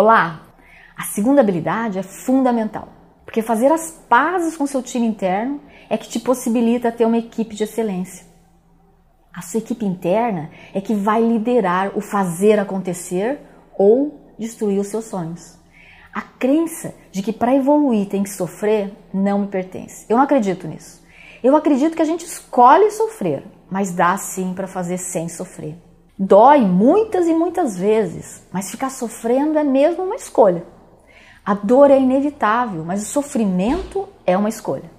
Olá! A segunda habilidade é fundamental, porque fazer as pazes com seu time interno é que te possibilita ter uma equipe de excelência. A sua equipe interna é que vai liderar o fazer acontecer ou destruir os seus sonhos. A crença de que para evoluir tem que sofrer não me pertence. Eu não acredito nisso. Eu acredito que a gente escolhe sofrer, mas dá sim para fazer sem sofrer. Dói muitas e muitas vezes, mas ficar sofrendo é mesmo uma escolha. A dor é inevitável, mas o sofrimento é uma escolha.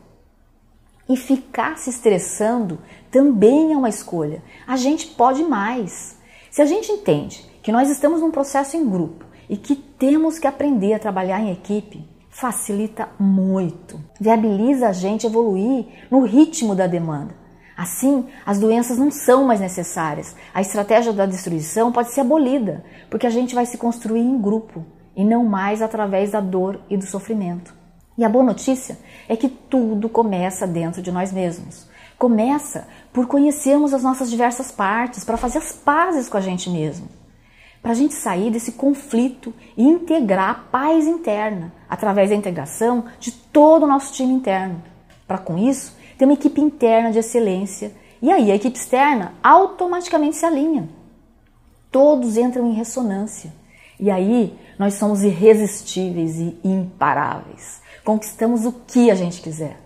E ficar se estressando também é uma escolha. A gente pode mais. Se a gente entende que nós estamos num processo em grupo e que temos que aprender a trabalhar em equipe, facilita muito. Viabiliza a gente evoluir no ritmo da demanda. Assim, as doenças não são mais necessárias. A estratégia da destruição pode ser abolida, porque a gente vai se construir em grupo e não mais através da dor e do sofrimento. E a boa notícia é que tudo começa dentro de nós mesmos. Começa por conhecermos as nossas diversas partes, para fazer as pazes com a gente mesmo. Para a gente sair desse conflito e integrar a paz interna, através da integração de todo o nosso time interno. Para com isso, ter uma equipe interna de excelência e aí a equipe externa automaticamente se alinha. Todos entram em ressonância. E aí nós somos irresistíveis e imparáveis conquistamos o que a gente quiser.